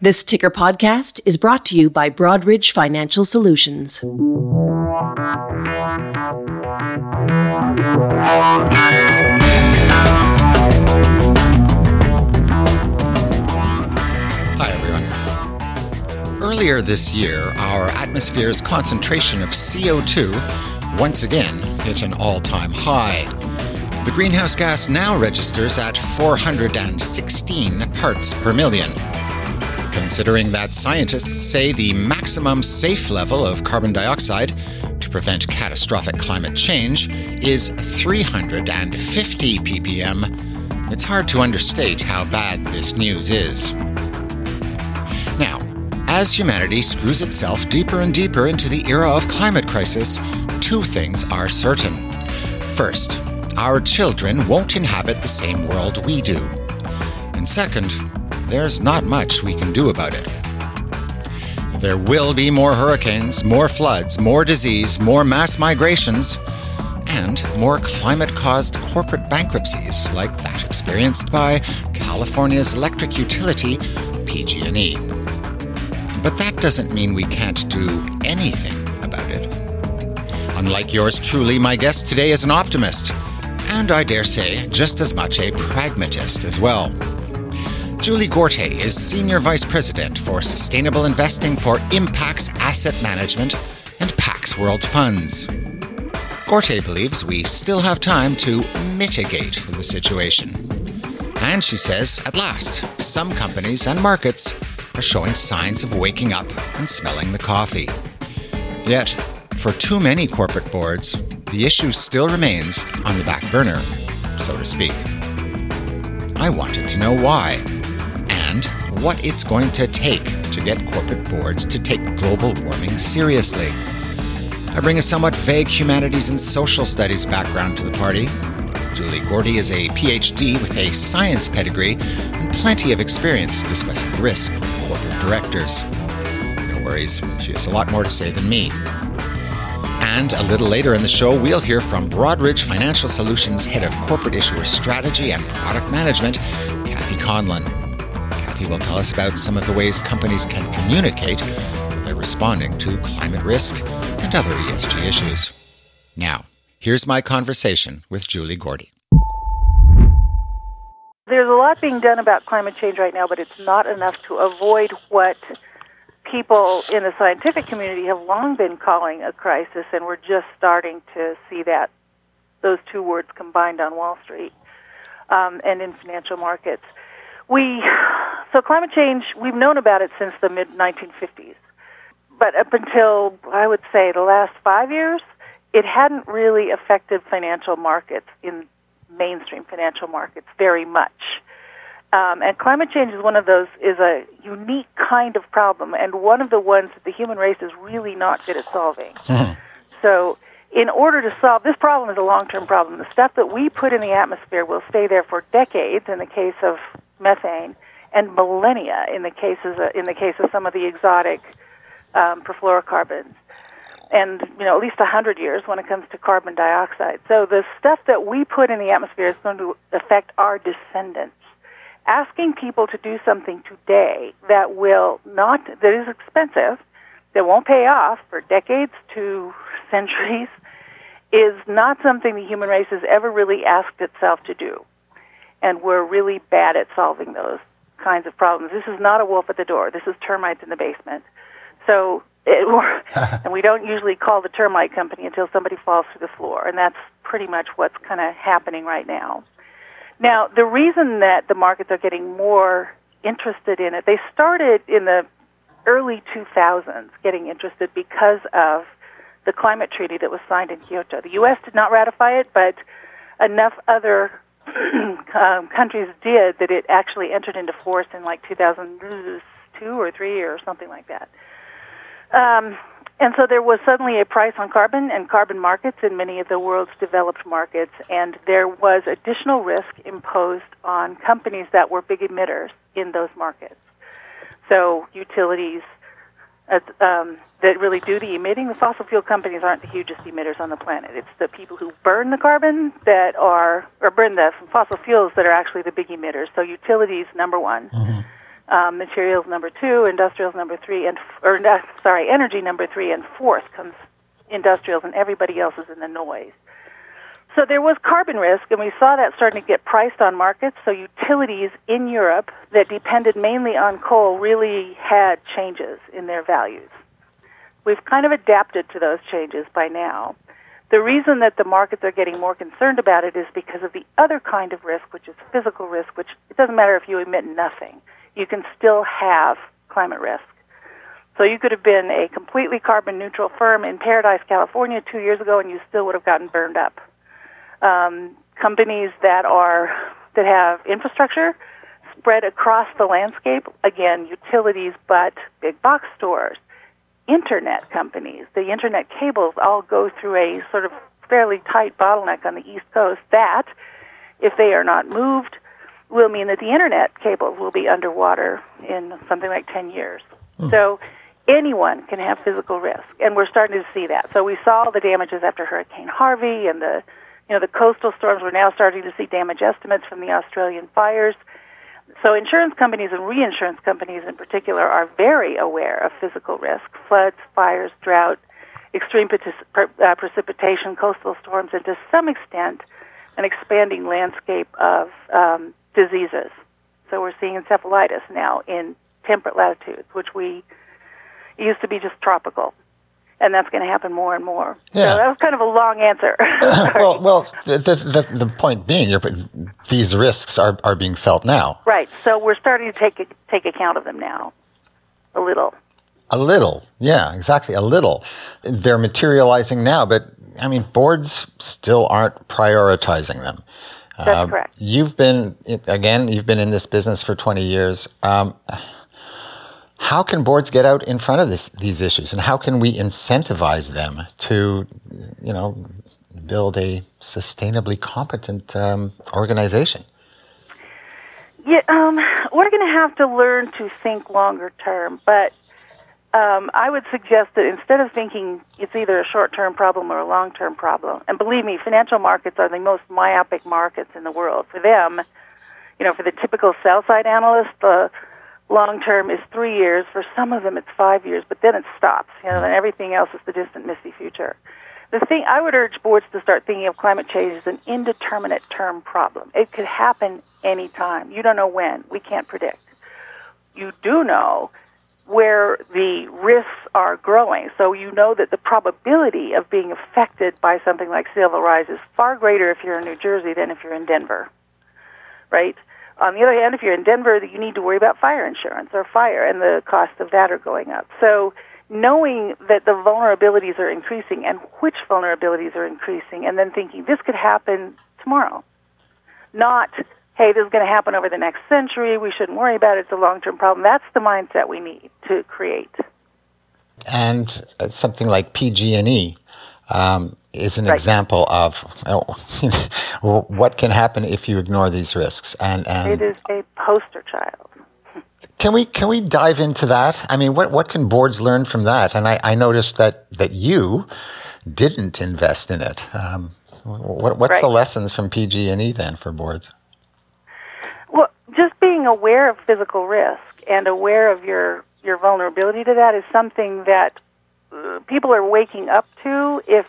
This Ticker podcast is brought to you by Broadridge Financial Solutions. Hi, everyone. Earlier this year, our atmosphere's concentration of CO2 once again hit an all time high. The greenhouse gas now registers at 416 parts per million. Considering that scientists say the maximum safe level of carbon dioxide to prevent catastrophic climate change is 350 ppm, it's hard to understate how bad this news is. Now, as humanity screws itself deeper and deeper into the era of climate crisis, two things are certain. First, our children won't inhabit the same world we do. And second, there's not much we can do about it. There will be more hurricanes, more floods, more disease, more mass migrations, and more climate caused corporate bankruptcies like that experienced by California's electric utility, PG&E. But that doesn't mean we can't do anything about it. Unlike yours truly, my guest today is an optimist, and I dare say just as much a pragmatist as well. Julie Gorte is Senior Vice President for Sustainable Investing for Impax Asset Management and Pax World Funds. Gorte believes we still have time to mitigate the situation. And she says, at last, some companies and markets are showing signs of waking up and smelling the coffee. Yet, for too many corporate boards, the issue still remains on the back burner, so to speak. I wanted to know why what it's going to take to get corporate boards to take global warming seriously. I bring a somewhat vague humanities and social studies background to the party. Julie Gorte is a PhD with a science pedigree and plenty of experience discussing risk with corporate directors. No worries, she has a lot more to say than me. And a little later in the show, we'll hear from Broadridge Financial Solutions Head of Corporate Issuer Strategy and Product Management, Kathy Conlon. Kathy will tell us about some of the ways companies can communicate they're responding to climate risk and other ESG issues. Now, here's my conversation with Julie Gorte. There's a lot being done about climate change right now, but it's not enough to avoid what people in the scientific community have long been calling a crisis, and we're just starting to see that those two words combined on Wall Street um, and in financial markets. We so climate change we've known about it since the mid 1950s, but up until I would say the last five years, it hadn't really affected financial markets in mainstream financial markets very much. Um, and climate change is one of those is a unique kind of problem, and one of the ones that the human race is really not good at solving. Mm-hmm. So, in order to solve this problem, is a long-term problem. The stuff that we put in the atmosphere will stay there for decades. In the case of methane, and millennia in the cases in the case of some of the exotic um, perfluorocarbons and you know at least hundred years when it comes to carbon dioxide. So the stuff that we put in the atmosphere is going to affect our descendants asking people to do something today that will not that is expensive, that won't pay off for decades to centuries, is not something the human race has ever really asked itself to do. And we're really bad at solving those kinds of problems. This is not a wolf at the door. This is termites in the basement. So it, and we don't usually call the termite company until somebody falls through the floor, and that's pretty much what's kind of happening right now. Now, the reason that the markets are getting more interested in it, they started in the early 2000s getting interested because of the climate treaty that was signed in Kyoto. The U.S. did not ratify it, but enough other um, countries did that it actually entered into force in like 2002 or 3 or something like that. Um, and so there was suddenly a price on carbon and carbon markets in many of the world's developed markets, and there was additional risk imposed on companies that were big emitters in those markets. So utilities uh, um, that really do the emitting, the fossil fuel companies aren't the hugest emitters on the planet. It's the people who burn the carbon that are, or burn the fossil fuels that are actually the big emitters. So utilities, number one. Mm-hmm. Um, materials number two, industrials number three, and or uh, sorry, energy number three, and fourth comes industrials, and everybody else is in the noise. So there was carbon risk, and we saw that starting to get priced on markets. So utilities in Europe that depended mainly on coal really had changes in their values. We've kind of adapted to those changes by now. The reason that the markets are getting more concerned about it is because of the other kind of risk, which is physical risk, which it doesn't matter if you emit nothing, you can still have climate risk. So you could have been a completely carbon neutral firm in Paradise, California two years ago, and you still would have gotten burned up. Um, companies that are that have infrastructure spread across the landscape, again, utilities, but big box stores, internet companies, the internet cables all go through a sort of fairly tight bottleneck on the East Coast that, if they are not moved, will mean that the internet cables will be underwater in something like 10 years. Mm. So anyone can have physical risk, and we're starting to see that. So we saw the damages after Hurricane Harvey and the you know the coastal storms. We're now starting to see damage estimates from the Australian fires. So insurance companies and reinsurance companies in particular are very aware of physical risk, floods, fires, drought, extreme uh, precipitation, coastal storms, and to some extent, an expanding landscape of um, diseases. So we're seeing encephalitis now in temperate latitudes, which we used to be just tropical and that's going to happen more and more. Yeah. So that was kind of a long answer. well, well, the, the, the point being, these risks are, are being felt now. Right. So we're starting to take take account of them now, a little. A little, yeah, exactly, a little. They're materializing now, but I mean, boards still aren't prioritizing them. That's uh, correct. You've been again, you've been in this business for twenty years. Um, how can boards get out in front of this, these issues, and how can we incentivize them to, you know, build a sustainably competent um, organization? Yeah, um, we're going to have to learn to think longer term, but um, I would suggest that instead of thinking it's either a short term problem or a long term problem, and believe me, financial markets are the most myopic markets in the world. For them, you know, for the typical sell side analyst, the long term is three years. For some of them, it's five years, but then it stops. You know, and everything else is the distant, misty future. The thing I would urge boards to start thinking of climate change as an indeterminate term problem. It could happen any time. You don't know when. We can't predict. You do know where the risks are growing. So you know that the probability of being affected by something like sea level rise is far greater if you're in New Jersey than if you're in Denver. Right? On the other hand, if you're in Denver, you need to worry about fire insurance or fire, and the cost of that are going up. So, knowing that the vulnerabilities are increasing and which vulnerabilities are increasing, and then thinking this could happen tomorrow, not hey, this is going to happen over the next century. We shouldn't worry about it. It's a long-term problem. That's the mindset we need to create. And something like PG&E. Um, is an right. example of what can happen if you ignore these risks. And, and it is a poster child. Can we can we dive into that? I mean, what what can boards learn from that? And I, I noticed that that you didn't invest in it. Um, what, what's right. the lessons from PG&E then for boards? Well, just being aware of physical risk and aware of your your vulnerability to that is something that people are waking up to if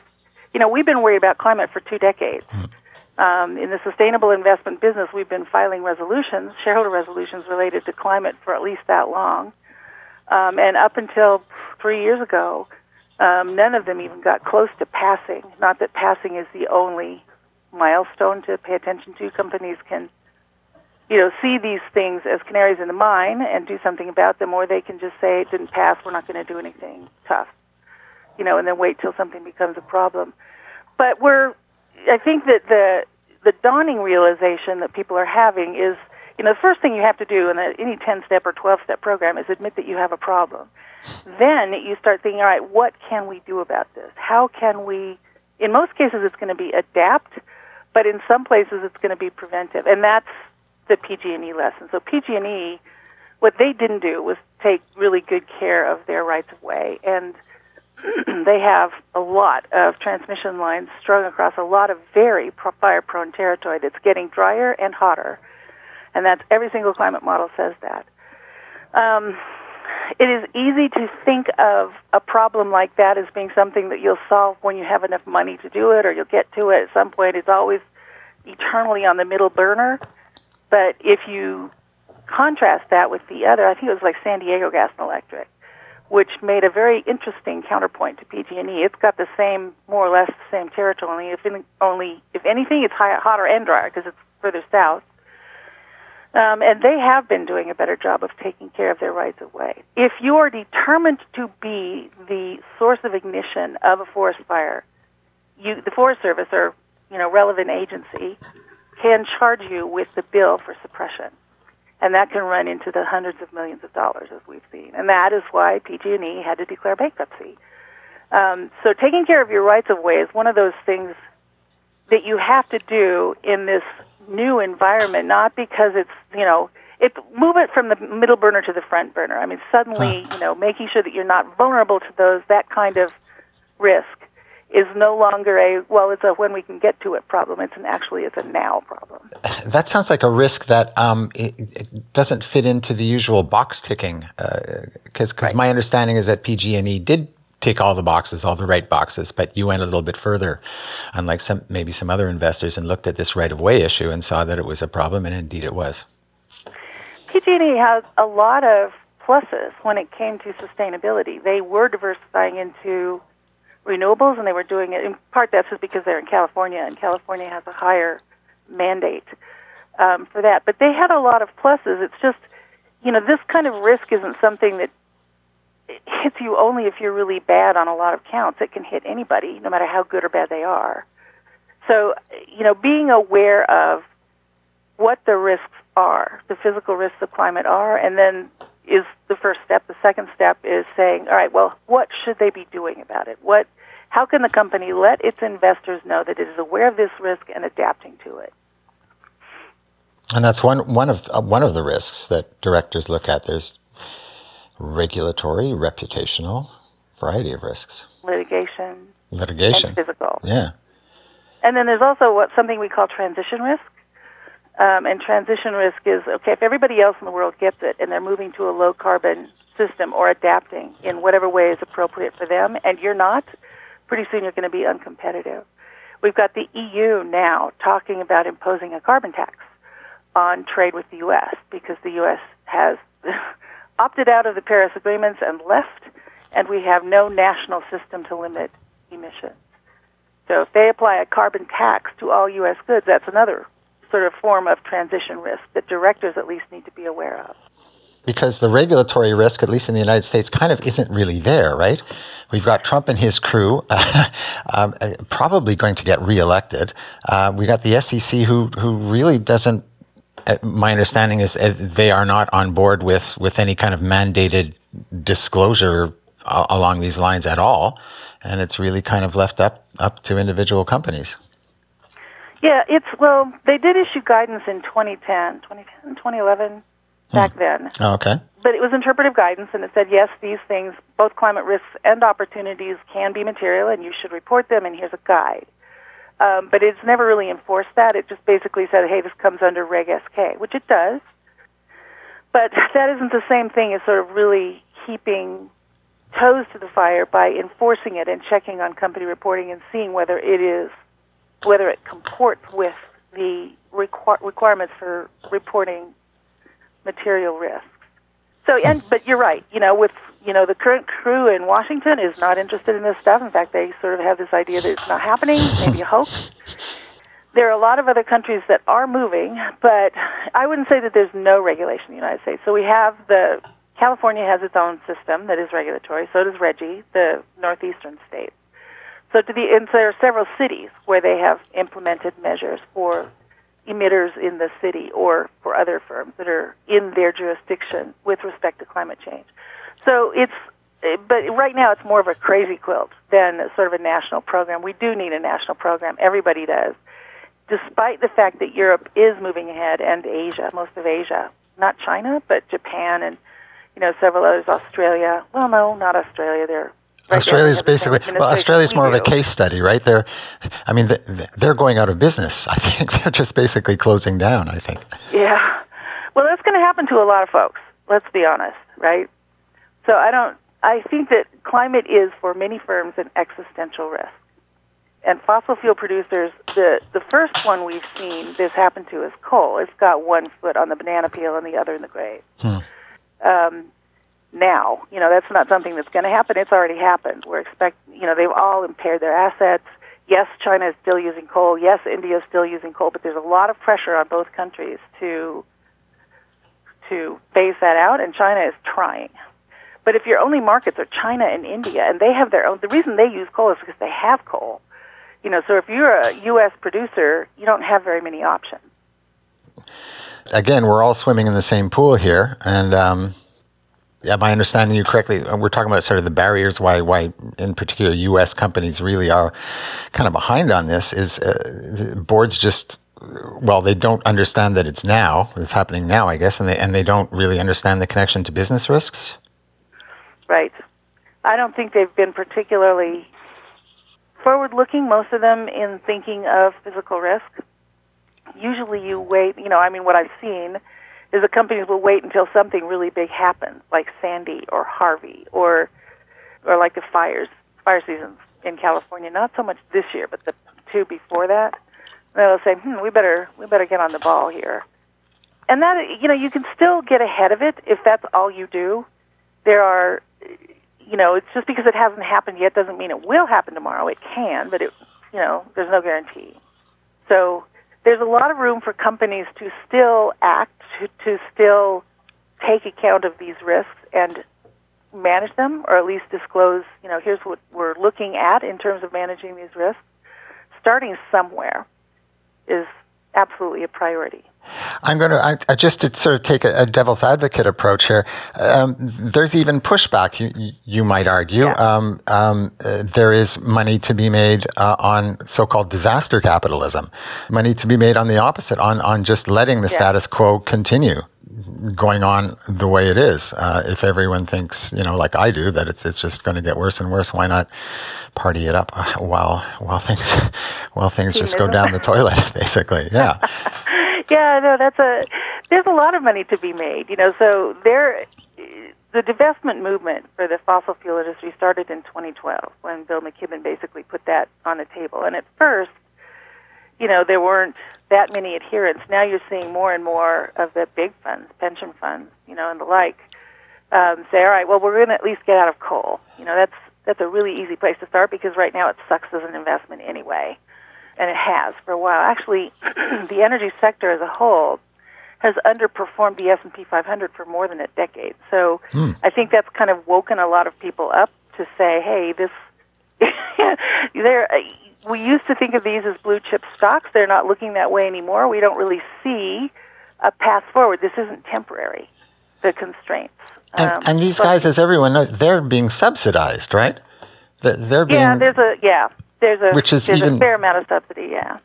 you know, we've been worried about climate for two decades. Mm. Um, in the sustainable investment business, we've been filing resolutions, shareholder resolutions related to climate for at least that long. Um, and up until three years ago, um, none of them even got close to passing. Not that passing is the only milestone to pay attention to. Companies can, you know, see these things as canaries in the mine and do something about them, or they can just say it didn't pass. We're not going to do anything tough you know, and then wait till something becomes a problem. But we're, I think that the the dawning realization that people are having is, you know, the first thing you have to do in any 10 step or 12 step program is admit that you have a problem. Then you start thinking, all right, what can we do about this? How can we, in most cases, it's going to be adapt, but in some places it's going to be preventive. And that's the PG&E lesson. So PG&E, what they didn't do was take really good care of their rights of way. And they have a lot of transmission lines strung across a lot of very fire prone territory that's getting drier and hotter. And that's every single climate model says that. Um, it is easy to think of a problem like that as being something that you'll solve when you have enough money to do it or you'll get to it at some point. It's always eternally on the middle burner. But if you contrast that with the other, I think it was like San Diego Gas and Electric, which made a very interesting counterpoint to PG&E. It's got the same, more or less, the same territory. Only if, only if anything, it's high, hotter and drier because it's further south. Um, and they have been doing a better job of taking care of their rights of way. If you are determined to be the source of ignition of a forest fire, you, the Forest Service or you know relevant agency can charge you with the bill for suppression, and that can run into the hundreds of millions of dollars as we've seen. And that is why PG&E had to declare bankruptcy. Um, so taking care of your rights of way is one of those things that you have to do in this new environment, not because it's you know it move it from the middle burner to the front burner. I mean, suddenly you know making sure that you're not vulnerable to those that kind of risk is no longer a well it's a when we can get to it problem it's an actually it's a now problem that sounds like a risk that um, it, it doesn't fit into the usual box ticking because uh, right. my understanding is that pg&e did tick all the boxes, all the right boxes, but you went a little bit further, unlike some maybe some other investors, and looked at this right of way issue and saw that it was a problem, and indeed it was. PG&E has a lot of pluses when it came to sustainability. They were diversifying into renewables, and they were doing it in part. That's just because they're in California, and California has a higher mandate um, for that. But they had a lot of pluses. It's just, you know, this kind of risk isn't something that hits you only if you're really bad on a lot of counts. It can hit anybody, no matter how good or bad they are. So, you know, being aware of what the risks are, the physical risks of climate are, and then is the first step. The second step is saying, all right, well, what should they be doing about it? What, how can the company let its investors know that it is aware of this risk and adapting to it? And that's one one of uh, one of the risks that directors look at. There's regulatory, reputational, variety of risks. Litigation. Litigation. physical. Yeah. And then there's also what something we call transition risk. Um, and transition risk is okay if everybody else in the world gets it and they're moving to a low carbon system or adapting in whatever way is appropriate for them, and you're not, pretty soon you're going to be uncompetitive. We've got the EU now talking about imposing a carbon tax on trade with the U.S. because the U.S. has opted out of the Paris agreements and left, and we have no national system to limit emissions. So if they apply a carbon tax to all U.S. goods, that's another sort of form of transition risk that directors at least need to be aware of. Because the regulatory risk, at least in the United States, kind of isn't really there, right? We've got Trump and his crew um, probably going to get reelected. Uh, we got the SEC who who really doesn't uh, my understanding is uh, they are not on board with, with any kind of mandated disclosure uh, along these lines at all, and it's really kind of left up up to individual companies. Yeah, it's well, they did issue guidance in 2010, 2010, 2011, back hmm. then. Oh, okay. But it was interpretive guidance, and it said yes, these things, both climate risks and opportunities, can be material, and you should report them. And here's a guide. Um, but it's never really enforced that. It just basically said, hey, this comes under Reg S-K, which it does. But that isn't the same thing as sort of really keeping toes to the fire by enforcing it and checking on company reporting and seeing whether it is whether it comports with the requ- requirements for reporting material risks. So, and hmm. but you're right. You know, with you know the current crew in Washington is not interested in this stuff. In fact, they sort of have this idea that it's not happening, maybe a hoax. There are a lot of other countries that are moving, but I wouldn't say that there's no regulation in the United States. So we have the California has its own system that is regulatory. So does RGGI, the northeastern state. So to the and there are several cities where they have implemented measures for emitters in the city or for other firms that are in their jurisdiction with respect to climate change. So it's, but right now it's more of a crazy quilt than sort of a national program. We do need a national program. Everybody does. Despite the fact that Europe is moving ahead and Asia, most of Asia, not China, but Japan and, you know, several others, Australia. Well, no, not Australia. They're Australia is basically well. Australia is more of a case study, right? They're, I mean, they're going out of business. I think they're just basically closing down. I think. Yeah, well, that's going to happen to a lot of folks. Let's be honest, right? So I don't. I think that climate is for many firms an existential risk. And fossil fuel producers, the the first one we've seen this happen to is coal. It's got one foot on the banana peel and the other in the grave. Hmm. Um, now, you know, that's not something that's going to happen. It's already happened. We're expect, you know, they've all impaired their assets. Yes, China is still using coal. Yes, India is still using coal, but there's a lot of pressure on both countries to to phase that out, and China is trying. But if your only markets are China and India, and they have their own, the reason they use coal is because they have coal. You know, so if you're a U.S. producer, you don't have very many options. Again, we're all swimming in the same pool here, and um, am I understanding you correctly? Uh, we're talking about sort of the barriers why, why in particular, U.S. companies really are kind of behind on this. Is uh, boards just well, they don't understand that it's now, it's happening now, I guess, and they and they don't really understand the connection to business risks. Right. I don't think they've been particularly forward looking, most of them, in thinking of physical risk. Usually you wait, you know, I mean, what I've seen is the companies will wait until something really big happens, like Sandy or Harvey or or like the fires, fire seasons in California. Not so much this year, but the two before that. And they'll say, "Hmm, we better we better get on the ball here." And that you know, you can still get ahead of it if that's all you do. There are you know, it's just because it hasn't happened yet doesn't mean it will happen tomorrow. It can, but it, you know, there's no guarantee. So there's a lot of room for companies to still act, to, to still take account of these risks and manage them, or at least disclose, you know, here's what we're looking at in terms of managing these risks. Starting somewhere is absolutely a priority. I'm going to I, I just to sort of take a, a devil's advocate approach here. Um, there's even pushback, you, you might argue. Yeah. Um, um, uh, there is money to be made uh, on so-called disaster capitalism, money to be made on the opposite, on on just letting the yeah. status quo continue going on the way it is. Uh, if everyone thinks, you know, like I do, that it's it's just going to get worse and worse, why not party it up while while things while things just go down the toilet, basically? Yeah. Yeah, no, that's a there's a lot of money to be made. You know, so there the divestment movement for the fossil fuel industry started in 2012 when Bill McKibben basically put that on the table. And at first, you know, there weren't that many adherents. Now you're seeing more and more of the big funds, pension funds, you know, and the like, um, say, all right, well, we're going to at least get out of coal. You know, that's that's a really easy place to start because right now it sucks as an investment anyway and it has for a while. Actually, the energy sector as a whole has underperformed the S&P 500 for more than a decade. So hmm. I think that's kind of woken a lot of people up to say, "Hey, this there we used to think of these as blue chip stocks. They're not looking that way anymore. We don't really see a path forward. This isn't temporary. The constraints." And, um, and these guys, as everyone knows, they're being subsidized, right? That they're being yeah. There's a yeah. There's a which is there's even, a fair amount of subsidy, yeah.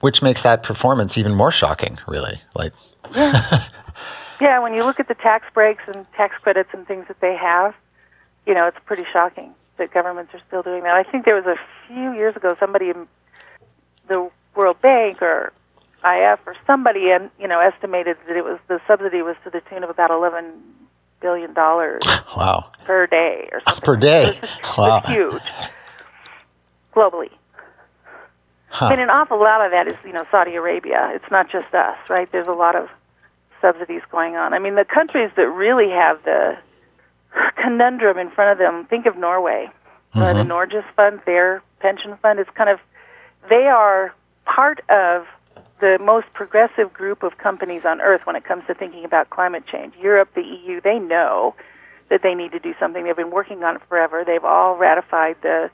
Which makes that performance even more shocking, really. Like yeah. yeah, when you look at the tax breaks and tax credits and things that they have, you know, it's pretty shocking that governments are still doing that. I think there was a few years ago somebody in the World Bank or IF or somebody and you know estimated that it was the subsidy was to the tune of about 11 billion dollars wow. per day or something. Per day. It's, wow. it's huge globally. Huh. And an awful lot of that is, you know, Saudi Arabia. It's not just us, right? There's a lot of subsidies going on. I mean, the countries that really have the conundrum in front of them, think of Norway. Mm-hmm. Uh, the Norges Fund, their pension fund, is kind of, they are part of the most progressive group of companies on earth when it comes to thinking about climate change. Europe, the EU, they know that they need to do something. They've been working on it forever. They've all ratified the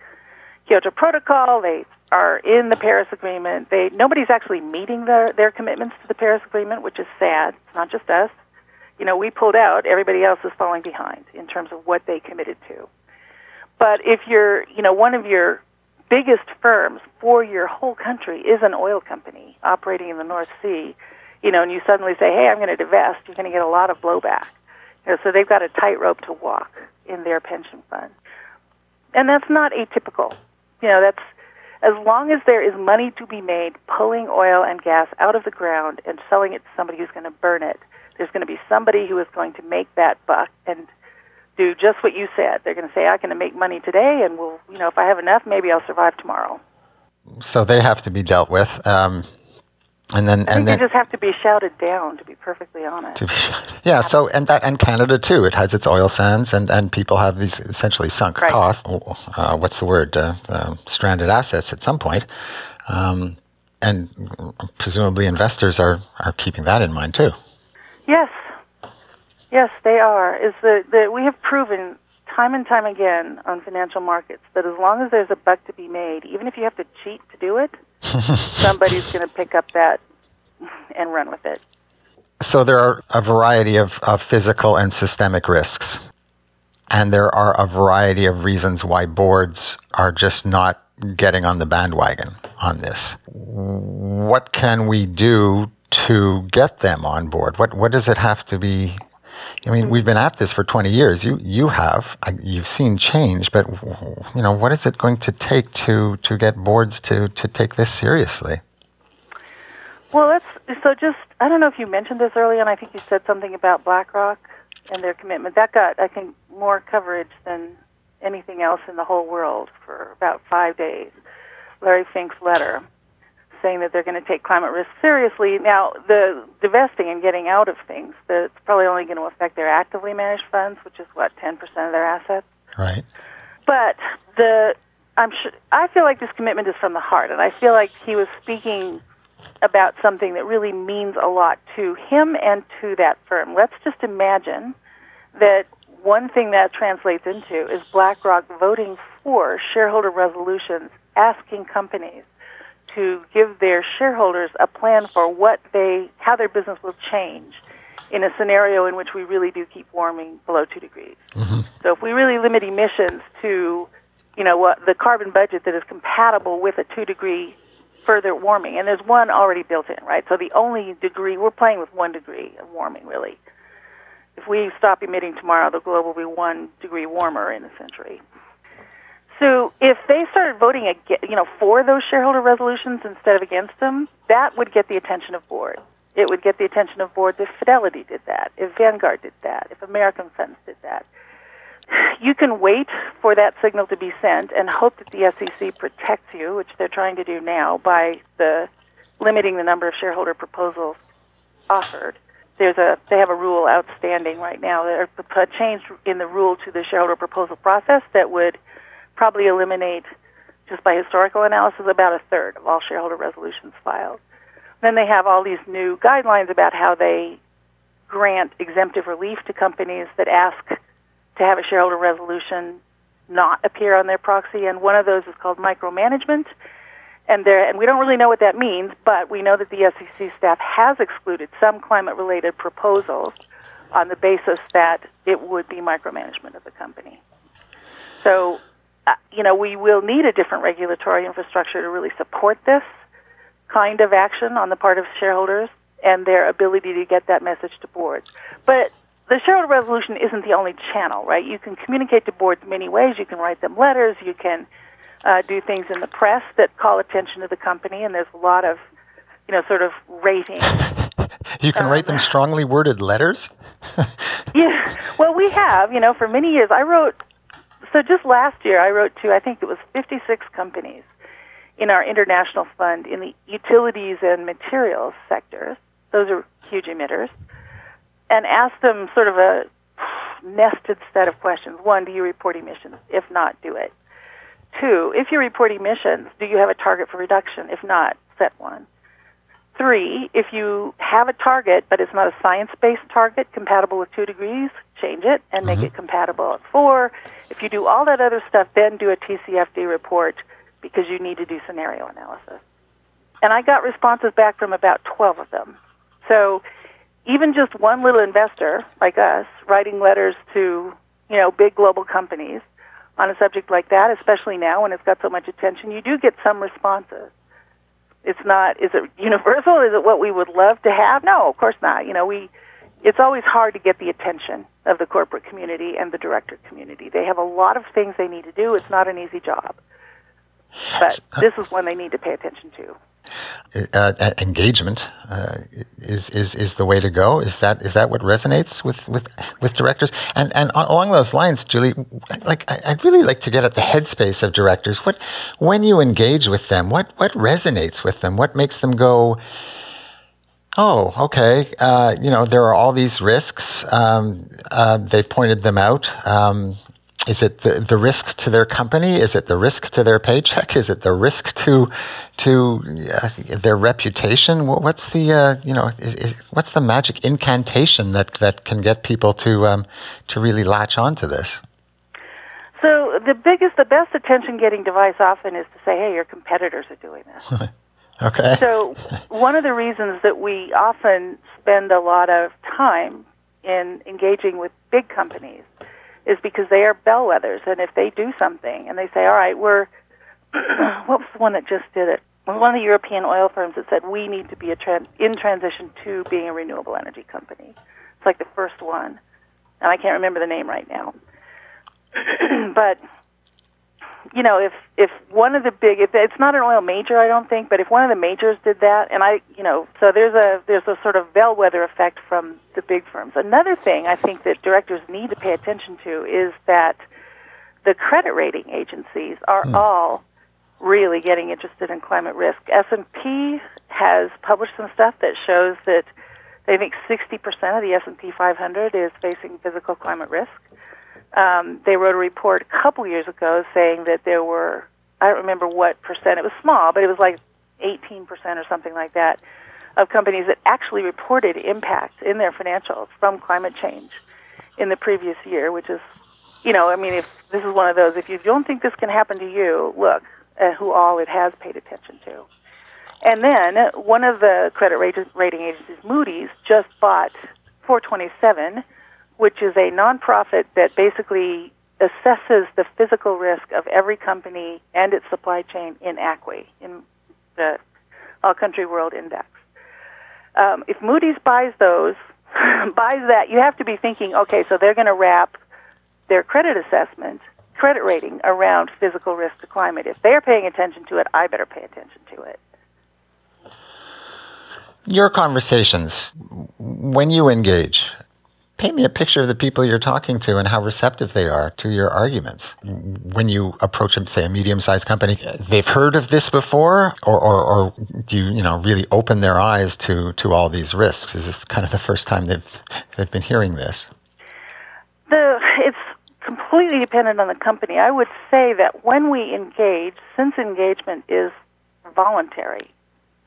Kyoto Protocol. They are in the Paris Agreement. They nobody's actually meeting their their commitments to the Paris Agreement, which is sad. It's not just us. You know, we pulled out. Everybody else is falling behind in terms of what they committed to. But if you're, you know, one of your biggest firms for your whole country is an oil company operating in the North Sea, you know, and you suddenly say, "Hey, I'm going to divest," you're going to get a lot of blowback. You know, so they've got a tightrope to walk in their pension fund, and that's not atypical you know, that's as long as there is money to be made pulling oil and gas out of the ground and selling it to somebody who's going to burn it, There's going to be somebody who is going to make that buck and do just what you said. They're going to say, "I can make money today, and we'll, you know, if I have enough, maybe I'll survive tomorrow." So they have to be dealt with. Um, and then, I and think then, they just have to be shouted down, to be perfectly honest. be, yeah. So and that and Canada too. It has its oil sands, and and people have these essentially sunk Right. costs. Uh, what's the word? Uh, uh, stranded assets at some point. Um, and presumably investors are, are keeping that in mind too. Yes, yes, they are. Is that that we have proven time and time again on financial markets that as long as there's a buck to be made, even if you have to cheat to do it, somebody's going to pick up that and run with it. So there are a variety of, of physical and systemic risks. And there are a variety of reasons why boards are just not getting on the bandwagon on this. What can we do to get them on board? What what does it have to be? I mean, mm. we've been at this for 20 years. You you have you've seen change, but you know, what is it going to take to to get boards to to take this seriously? Well, let's so just I don't know if you mentioned this early on. I think you said something about BlackRock and their commitment. That got I think more coverage than anything else in the whole world for about five days. Larry Fink's letter saying that they're going to take climate risk seriously. Now, the divesting and getting out of things, that's probably only going to affect their actively managed funds, which is what 10% of their assets. Right. But the I'm sure I feel like this commitment is from the heart, and I feel like he was speaking about something that really means a lot to him and to that firm. Let's just imagine that one thing that translates into is BlackRock voting for shareholder resolutions asking companies to give their shareholders a plan for what they how their business will change in a scenario in which we really do keep warming below 2 degrees. Mm-hmm. So if we really limit emissions to, you know, what the carbon budget that is compatible with a two degree further warming, and there's one already built in, right? So the only degree we're playing with one degree of warming, really. If we stop emitting tomorrow, the globe will be one degree warmer in a century. So if they started voting, ag- you know, for those shareholder resolutions instead of against them, that would get the attention of boards. It would get the attention of boards if Fidelity did that, if Vanguard did that, if American Funds did that. You can wait for that signal to be sent and hope that the SEC protects you, which they're trying to do now by the limiting the number of shareholder proposals offered. There's a they have a rule outstanding right now, There's a change in the rule to the shareholder proposal process that would probably eliminate, just by historical analysis, about a third of all shareholder resolutions filed. Then they have all these new guidelines about how they grant exemptive relief to companies that ask to have a shareholder resolution not appear on their proxy, and one of those is called micromanagement. And there, and we don't really know what that means, but we know that the SEC staff has excluded some climate-related proposals on the basis that it would be micromanagement of the company. So, you know, we will need a different regulatory infrastructure to really support this kind of action on the part of shareholders and their ability to get that message to boards. But the shareholder resolution isn't the only channel, right? You can communicate to boards many ways. You can write them letters. You can uh, do things in the press that call attention to the company, and there's a lot of, you know, sort of rating. You can write them strongly worded letters. yeah. Well, we have, you know, for many years. I wrote, so just last year, I wrote to, I think it was 56 companies in our international fund in the utilities and materials sectors. Those are huge emitters. And asked them sort of a nested set of questions. One, do you report emissions? If not, do it. Two, if you report emissions, do you have a target for reduction? If not, set one. Three, if you have a target but it's not a science based target compatible with two degrees, change it and make mm-hmm. it compatible at four. If you do all that other stuff, then do a TCFD report because you need to do scenario analysis. And I got responses back from about 12 of them. So even just one little investor like us writing letters to, you know, big global companies on a subject like that, especially now when it's got so much attention, you do get some responses. It's not is it universal? Is it what we would love to have? No, of course not. You know, we it's always hard to get the attention of the corporate community and the director community. They have a lot of things they need to do. It's not an easy job. But this is one they need to pay attention to. uh, engagement uh, is, is is the way to go. Is that is that what resonates with, with, with directors? And and along those lines, Julie, like I, would really like to get at the headspace of directors. What when you engage with them, what what resonates with them? What makes them go? Oh, okay. Uh, you know, there are all these risks. Um, uh, they've pointed them out. Um, is it the, the risk to their company? Is it the risk to their paycheck? Is it the risk to to uh, their reputation? What's the uh, you know is, is, what's the magic incantation that, that can get people to um, to really latch onto this? So the biggest, the best attention-getting device often is to say, "Hey, your competitors are doing this." okay. So one of the reasons that we often spend a lot of time in engaging with big companies is because they are bellwethers, and if they do something and they say, "All right, we're," what was the one that just did it? One of the European oil firms that said we need to be a tran- in transition to being a renewable energy company. It's like the first one, and I can't remember the name right now. but you know, if if one of the big, if it's not an oil major, I don't think, but if one of the majors did that, and I, you know, so there's a there's a sort of bellwether effect from the big firms. Another thing I think that directors need to pay attention to is that the credit rating agencies are hmm. all really getting interested in climate risk. S&P has published some stuff that shows that they think 60% of the S&P 500 is facing physical climate risk um, they wrote a report a couple years ago saying that there were I don't remember what percent it was small, but it was like 18% or something like that of companies that actually reported impacts in their financials from climate change in the previous year, which is, you know, I mean, if this is one of those, if you don't think this can happen to you, look at who all it has paid attention to. And then one of the credit rating agencies, Moody's, just bought 427 which is a nonprofit that basically assesses the physical risk of every company and its supply chain in ACWI, in the All Country World Index. Um, if Moody's buys those, buys that, you have to be thinking, okay, so they're going to wrap their credit assessment, credit rating around physical risk to climate. If they're paying attention to it, I better pay attention to it. Your conversations, when you engage, paint me a picture of the people you're talking to and how receptive they are to your arguments. When you approach, say, a medium-sized company, they've heard of this before, or, or, or, do you, you know, really open their eyes to, to all these risks? Is this kind of the first time they've they've been hearing this? The it's completely dependent on the company. I would say that when we engage, since engagement is voluntary,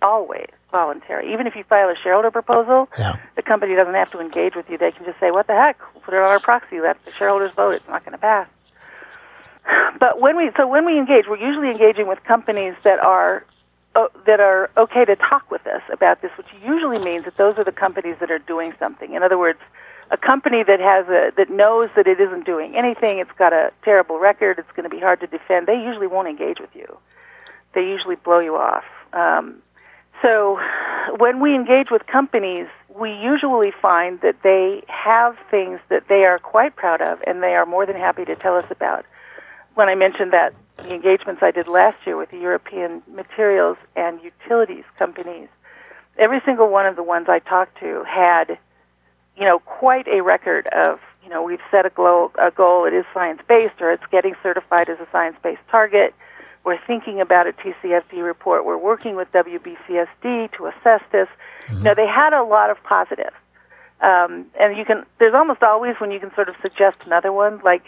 always voluntary. Even if you file a shareholder proposal, yeah. the company doesn't have to engage with you. They can just say, "What the heck? We'll put it on our proxy. Let the shareholders vote. It's not going to pass." But when we so when we engage, we're usually engaging with companies that are uh, that are okay to talk with us about this, which usually means that those are the companies that are doing something. In other words, a company that has a that knows that it isn't doing anything, it's got a terrible record, it's going to be hard to defend. They usually won't engage with you. They usually blow you off. Um, so when we engage with companies, we usually find that they have things that they are quite proud of and they are more than happy to tell us about. When I mentioned that the engagements I did last year with the European materials and utilities companies, every single one of the ones I talked to had, you know, quite a record of, you know, we've set a goal, a goal it is science based or it's getting certified as a science based target we're thinking about a TCFD report. We're working with WBCSD to assess this. Mm-hmm. You know, they had a lot of positives. Um, and you can, there's almost always when you can sort of suggest another one, like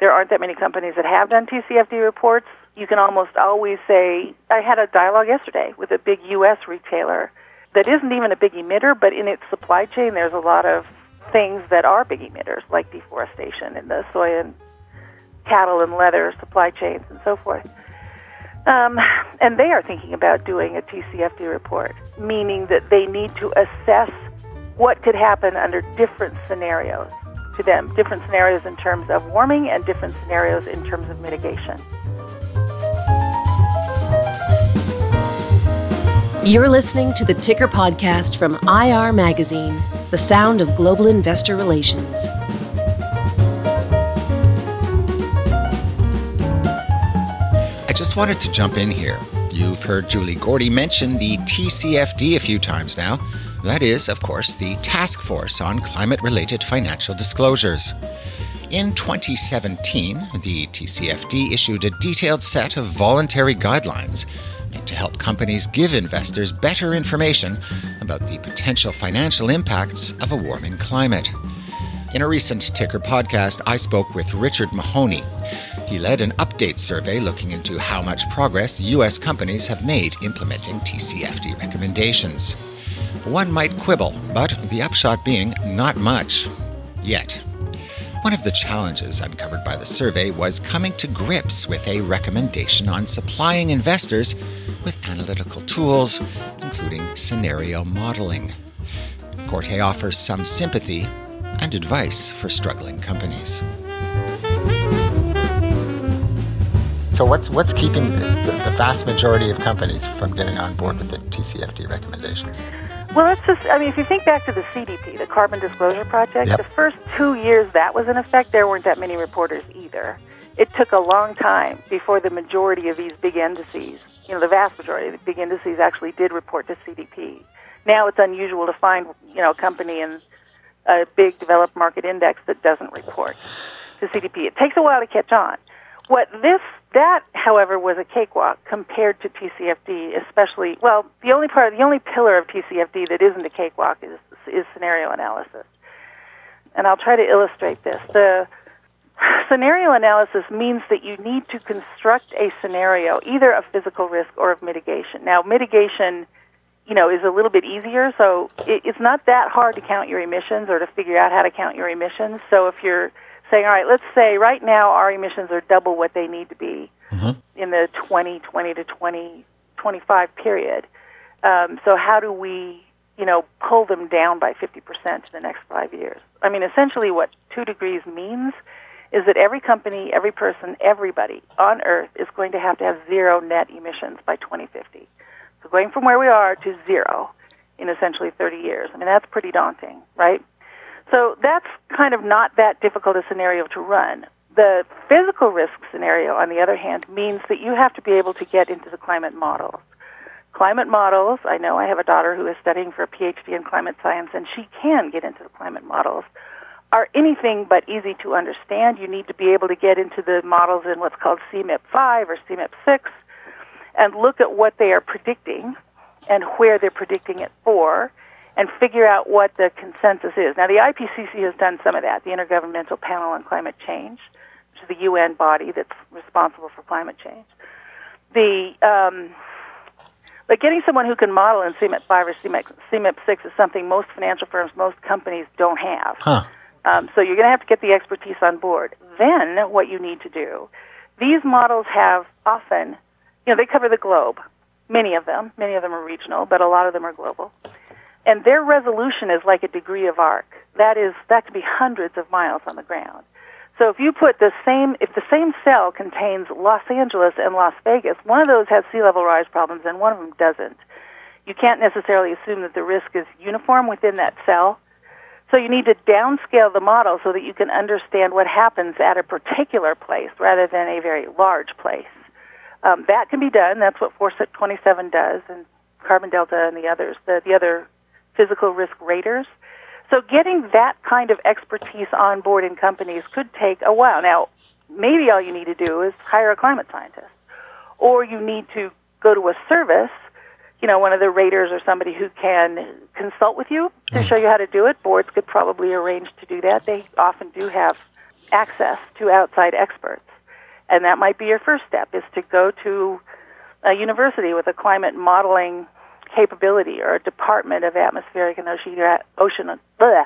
there aren't that many companies that have done TCFD reports. You can almost always say, I had a dialogue yesterday with a big U.S. retailer that isn't even a big emitter, but in its supply chain, there's a lot of things that are big emitters, like deforestation in the soy and cattle and leather supply chains and so forth. Um, and they are thinking about doing a TCFD report, meaning that they need to assess what could happen under different scenarios to them, different scenarios in terms of warming and different scenarios in terms of mitigation. You're listening to the Ticker Podcast from IR Magazine, the sound of global investor relations. Just wanted to jump in here. You've heard Julie Gorte mention the TCFD a few times now. That is, of course, the Task Force on Climate Related Financial Disclosures. In 2017, the TCFD issued a detailed set of voluntary guidelines meant to help companies give investors better information about the potential financial impacts of a warming climate. In a recent Ticker podcast, I spoke with Richard Mahoney. He led an update survey looking into how much progress U.S. companies have made implementing TCFD recommendations. One might quibble, but the upshot being not much. Yet. One of the challenges uncovered by the survey was coming to grips with a recommendation on supplying investors with analytical tools, including scenario modeling. Gorte offers some sympathy and advice for struggling companies. So, what's, what's keeping the, the vast majority of companies from getting on board with the TCFD recommendations? Well, let's just, I mean, if you think back to the CDP, the Carbon Disclosure Project, Yep. the first two years that was in effect, there weren't that many reporters either. It took a long time before the majority of these big indices, you know, the vast majority of the big indices actually did report to CDP. Now it's unusual to find, you know, a company in a big developed market index that doesn't report to CDP. It takes a while to catch on. What this that, however, was a cakewalk compared to TCFD, especially. Well, the only part, the only pillar of TCFD that isn't a cakewalk is is scenario analysis. And I'll try to illustrate this. The scenario analysis means that you need to construct a scenario, either of physical risk or of mitigation. Now, mitigation, you know, is a little bit easier. So it, it's not that hard to count your emissions or to figure out how to count your emissions. So if you're saying, all right, let's say right now our emissions are double what they need to be in the 2020 to 2025 period. Um, so how do we, you know, pull them down by 50% in the next five years? I mean, essentially what two degrees means is that every company, every person, everybody on Earth is going to have to have zero net emissions by 2050. So going from where we are to zero in essentially 30 years. I mean, that's pretty daunting, right? So that's kind of not that difficult a scenario to run. The physical risk scenario, on the other hand, means that you have to be able to get into the climate models. Climate models, I know I have a daughter who is studying for a PhD in climate science, and she can get into the climate models, are anything but easy to understand. You need to be able to get into the models in what's called CMIP 5 or CMIP 6 and look at what they are predicting and where they're predicting it for and figure out what the consensus is. Now, the IPCC has done some of that, the Intergovernmental Panel on Climate Change, which is the UN body that's responsible for climate change. The um, but getting someone who can model in CMIP 5 or CMIP, CMIP 6 is something most financial firms, most companies don't have. Huh. Um, so you're going to have to get the expertise on board. Then what you need to do, these models have often, you know, they cover the globe. Many of them, many of them are regional, but a lot of them are global. And their resolution is like a degree of arc. That is, that could be hundreds of miles on the ground. So if you put the same, if the same cell contains Los Angeles and Las Vegas, one of those has sea level rise problems and one of them doesn't. You can't necessarily assume that the risk is uniform within that cell. So you need to downscale the model so that you can understand what happens at a particular place rather than a very large place. Um, that can be done. That's what 427 does, and Carbon Delta and the others, the, the other physical risk raters. So getting that kind of expertise on board in companies could take a while. Now, maybe all you need to do is hire a climate scientist, or you need to go to a service, you know, one of the raters or somebody who can consult with you to show you how to do it. Boards could probably arrange to do that. They often do have access to outside experts. And that might be your first step is to go to a university with a climate modeling capability or a department of atmospheric and ocean, bleh,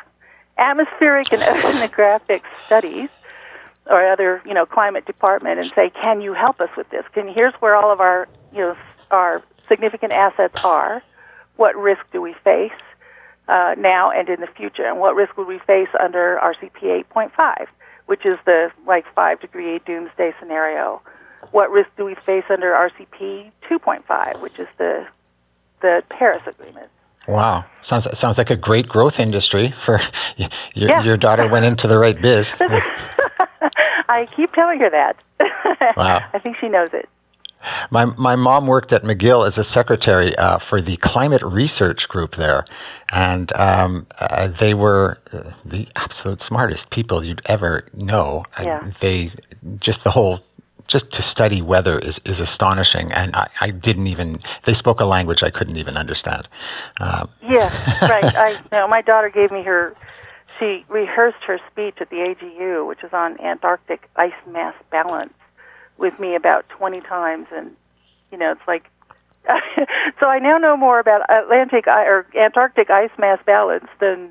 atmospheric and oceanographic studies or other you know climate department and say can you help us with this? Can here's where all of our you know our significant assets are. What risk do we face uh, now and in the future? And what risk would we face under RCP 8.5 which is the like 5 degree doomsday scenario what risk do we face under RCP 2.5 which is the the Paris Agreement. Wow, sounds sounds like a great growth industry for your, Yeah. your daughter went into the right biz. I keep telling her that. Wow. I think she knows it. My my mom worked at McGill as a secretary uh, for the climate research group there, and um, uh, they were uh, the absolute smartest people you'd ever know. Yeah. they just the whole just to study weather is, is astonishing, and I, I didn't even. They spoke a language I couldn't even understand. Uh, yes, right. I you know my daughter gave me her. She rehearsed her speech at the AGU, which is on Antarctic ice mass balance, with me about 20 times, and you know it's like. so I now know more about Atlantic or Antarctic ice mass balance than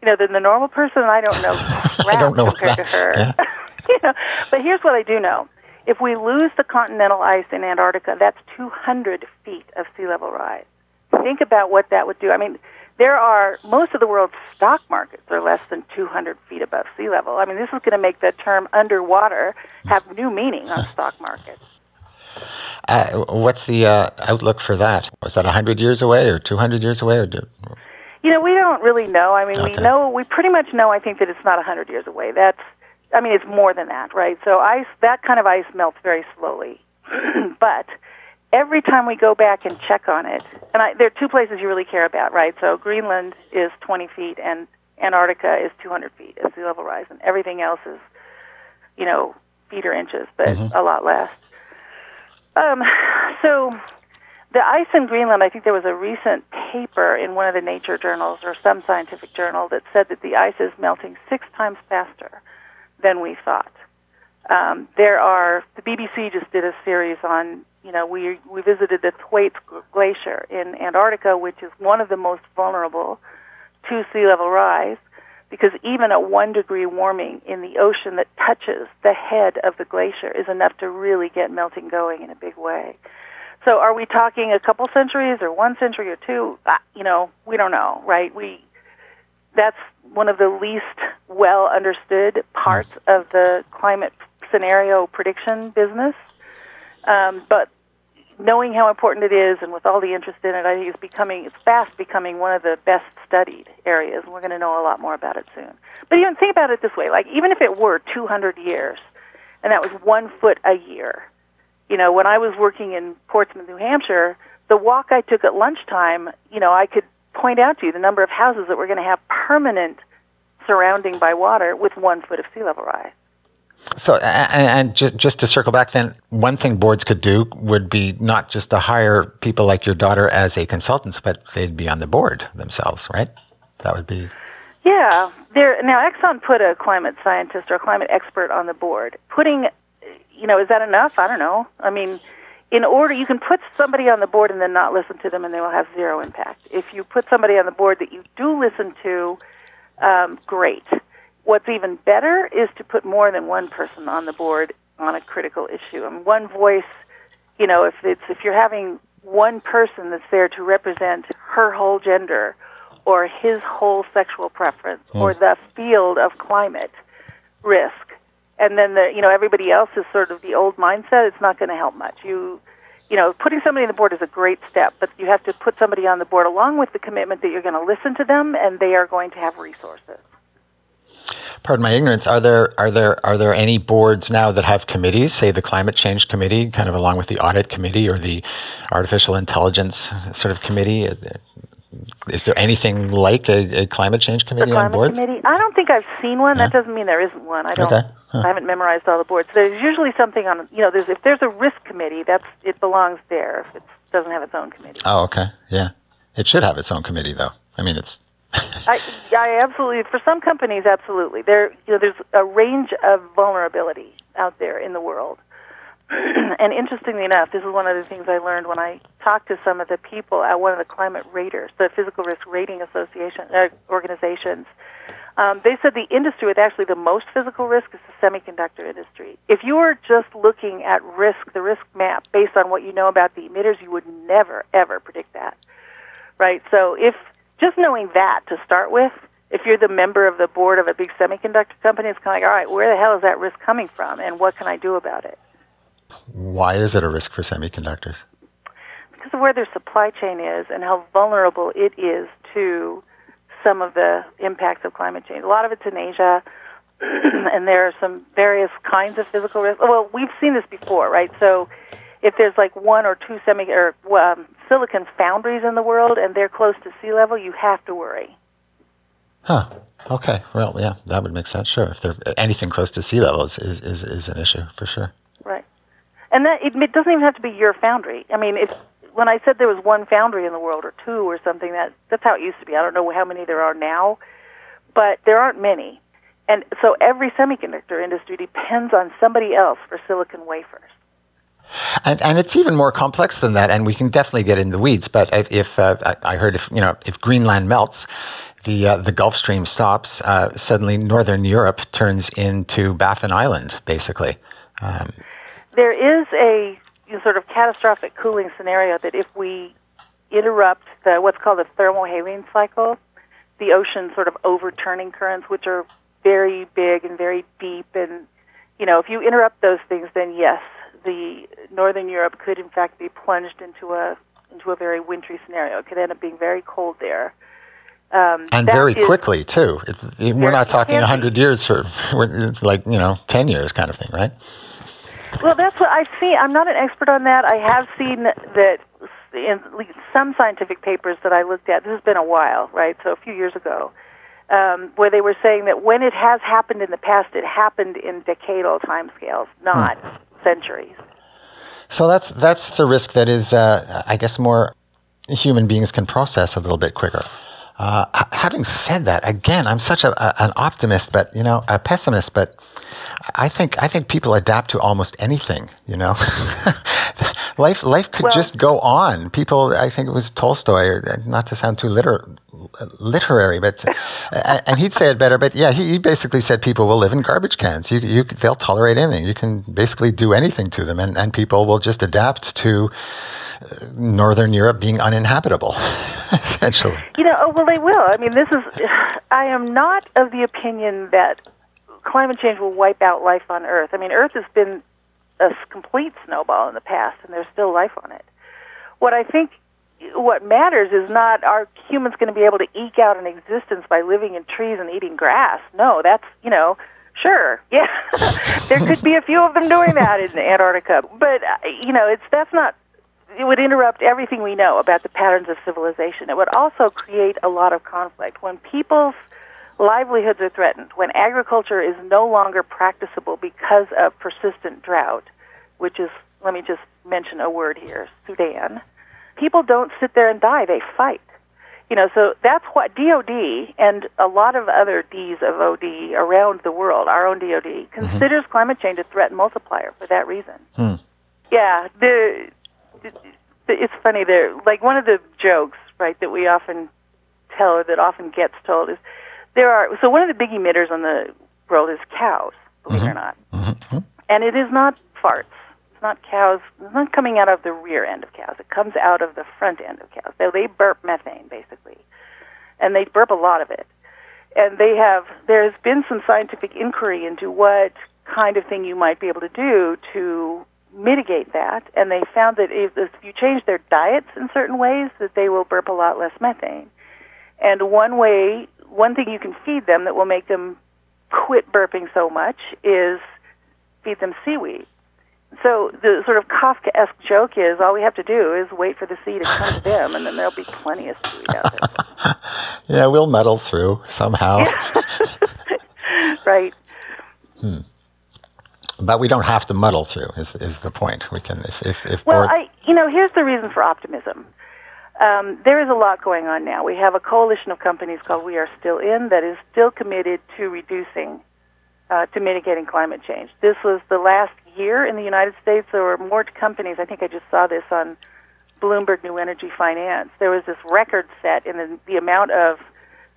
you know than the normal person. I don't know I don't know compared that. to her. Yeah. you know, but here's what I do know: if we lose the continental ice in Antarctica, that's 200 feet of sea level rise. Think about what that would do. I mean, there are most of the world's stock markets are less than 200 feet above sea level. I mean, this is going to make the term underwater have new meaning on stock markets. Uh, what's the uh, outlook for that? Was that 100 years away or 200 years away? Or do... You know, we don't really know. I mean, Okay. we know, we pretty much know, I think, that it's not 100 years away. That's, I mean, it's more than that, right? So ice, that kind of ice melts very slowly. but every time we go back and check on it, and I, there are two places you really care about, right? So Greenland is 20 feet and Antarctica is 200 feet as sea level rise, and everything else is, you know, feet or inches, but a lot less. Um, so the ice in Greenland, I think there was a recent paper in one of the nature journals or some scientific journal that said that the ice is melting six times faster than we thought. Um, there are the BBC just did a series on you know we we visited the Thwaites Glacier in Antarctica, which is one of the most vulnerable to sea level rise because even a one degree warming in the ocean that touches the head of the glacier is enough to really get melting going in a big way. So are we talking a couple centuries or one century or two? You know, we don't know, right? We that's one of the least well understood parts of the climate scenario prediction business. Um, but knowing how important it is and with all the interest in it, I think it's becoming, it's fast becoming one of the best studied areas, and we're going to know a lot more about it soon. But even think about it this way, like even if it were 200 years, and that was one foot a year, you know, when I was working in Portsmouth, New Hampshire, the walk I took at lunchtime, you know, I could point out to you the number of houses that were going to have permanent surrounding by water with one foot of sea level rise. So, a- a- and just, just to circle back, then one thing boards could do would be not just to hire people like your daughter as a consultants, but they'd be on the board themselves, right? That would be Yeah, there now Exxon put a climate scientist or a climate expert on the board. Putting, you know, is that enough? I don't know. I mean, in order you can put somebody on the board and then not listen to them, and they will have zero impact. If you put somebody on the board that you do listen to, um, great. What's even better is to put more than one person on the board on a critical issue. I mean, one voice. You know, if it's if you're having one person that's there to represent her whole gender or his whole sexual preference or hmm. the field of climate risk and then the you know everybody else is sort of the old mindset it's not going to help much you you know putting somebody on the board is a great step but you have to put somebody on the board along with the commitment that you're going to listen to them and they are going to have resources Pardon my ignorance. Are there are there are there any boards now that have committees, say the climate change committee, kind of along with the audit committee or the artificial intelligence sort of committee? Is there anything like a, a climate change committee the committee on climate boards? committee i don't think i've seen one that doesn't mean there isn't one i don't Okay. Huh. i haven't memorized all the boards there's usually something on you know there's if there's a risk committee that's it belongs there if it doesn't have its own committee Oh, okay. Yeah. It should have its own committee, though. I mean, it's. I, I absolutely. For some companies, absolutely. There, you know, there's a range of vulnerability out there in the world. and interestingly enough, this is one of the things I learned when I talked to some of the people at one of the climate raters, the Physical Risk Rating Association uh, organizations. Um, they said the industry with actually the most physical risk is the semiconductor industry. If you were just looking at risk, the risk map based on what you know about the emitters, you would never ever predict that right? So if just knowing that to start with, if you're the member of the board of a big semiconductor company, it's kind of like, all right, where the hell is that risk coming from, and what can I do about it? Why is it a risk for semiconductors? Because of where their supply chain is and how vulnerable it is to some of the impacts of climate change. A lot of it's in Asia, and there are some various kinds of physical risks. Well, we've seen this before, right? So if there's like one or two semi or um, silicon foundries in the world and they're close to sea level, you have to worry. Huh. Okay. Well, yeah, that would make sense. Sure. If there anything close to sea level is, is, is, is an issue for sure. Right. And that it, it doesn't even have to be your foundry. I mean, if when I said there was one foundry in the world or two or something, that that's how it used to be. I don't know how many there are now, but there aren't many. And so every semiconductor industry depends on somebody else for silicon wafers. And, and it's even more complex than that, and we can definitely get in the weeds. But if, uh, I heard if you know if Greenland melts, the uh, the Gulf Stream stops, uh, suddenly Northern Europe turns into Baffin Island, basically. Um, there is a you know, sort of catastrophic cooling scenario that if we interrupt the what's called the thermal thermohaline cycle, the ocean sort of overturning currents, which are very big and very deep, and you know if you interrupt those things, then yes, the northern Europe could in fact be plunged into a into a very wintry scenario. It could end up being very cold there. Um, and very quickly too. It's, we're not talking a hundred years for. It's like you know, ten years kind of thing, right? Well, that's what I've seen. I'm not an expert on that. I have seen that in some scientific papers that I looked at. This has been a while, right? So a few years ago, um, where they were saying that when it has happened in the past, it happened in decadal timescales, not hmm. Centuries. So that's that's a risk that is, uh, I guess, more human beings can process a little bit quicker. Uh, having said that, again, I'm such a, a, an optimist, but you know, a pessimist, but I think I think people adapt to almost anything. You know, life life could well, just go on. People, I think it was Tolstoy, not to sound too liter- literary, but and he'd say it better. But yeah, he, he basically said people will live in garbage cans. You, you they'll tolerate anything. You can basically do anything to them, and and people will just adapt to uh, northern Europe being uninhabitable, essentially. You know, oh, well, they will. I mean, this is. I am not of the opinion that climate change will wipe out life on Earth. I mean, Earth has been a complete snowball in the past, and there's still life on it. What I think what matters is not are humans going to be able to eke out an existence by living in trees and eating grass. No, that's you know Sure. Yeah. there could be a few of them doing that in Antarctica. But uh, you know, it's that's not it would interrupt everything we know about the patterns of civilization. It would also create a lot of conflict. When people's livelihoods are threatened, when agriculture is no longer practicable because of persistent drought, which is, let me just mention a word here, Sudan, people don't sit there and die, they fight. You know, so that's what DOD and a lot of other Ds of OD around the world, our own DOD, mm-hmm. considers mm-hmm. climate change a threat multiplier for that reason. Hmm. Yeah, the it's funny there like one of the jokes right that we often tell or that often gets told is there are so one of the big emitters on the world is cows believe mm-hmm. it or not. Mm-hmm. and it is not farts. It's not cows. It's not coming out of the rear end of cows. It comes out of the front end of cows. So they burp methane basically. And they burp a lot of it. And they have there's been some scientific inquiry into what kind of thing you might be able to do to mitigate that, and they found that if, if you change their diets in certain ways, that they will burp a lot less methane. And one way, one thing you can feed them that will make them quit burping so much is feed them seaweed. So the sort of Kafkaesque joke is all we have to do is wait for the sea to come to them, and then there'll be plenty of seaweed out there. yeah, we'll muddle through somehow. right. Hmm but we don't have to muddle through. Is is the point? We can if if, if well, I you know here's the reason for optimism. Um, there is a lot going on now. We have a coalition of companies called We Are Still In that is still committed to reducing, uh, to mitigating climate change. This was the last year in the United States. There were more companies. I think I just saw this on Bloomberg New Energy Finance. There was this record set in the, the amount of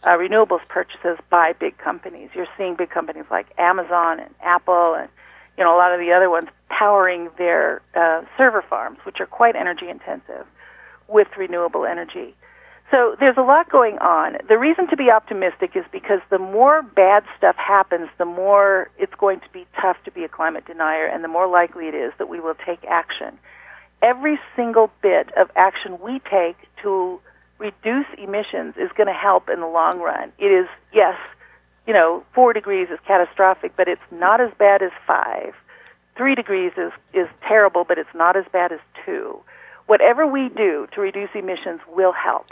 uh, renewables purchases by big companies. You're seeing big companies like Amazon and Apple and you know, a lot of the other ones powering their uh, server farms, which are quite energy intensive, with renewable energy. So there's a lot going on. The reason to be optimistic is because the more bad stuff happens, the more it's going to be tough to be a climate denier, and the more likely it is that we will take action. Every single bit of action we take to reduce emissions is going to help in the long run. It is, yes, you know, four degrees is catastrophic, but it's not as bad as five. three degrees is, is terrible, but it's not as bad as two. Whatever we do to reduce emissions will help.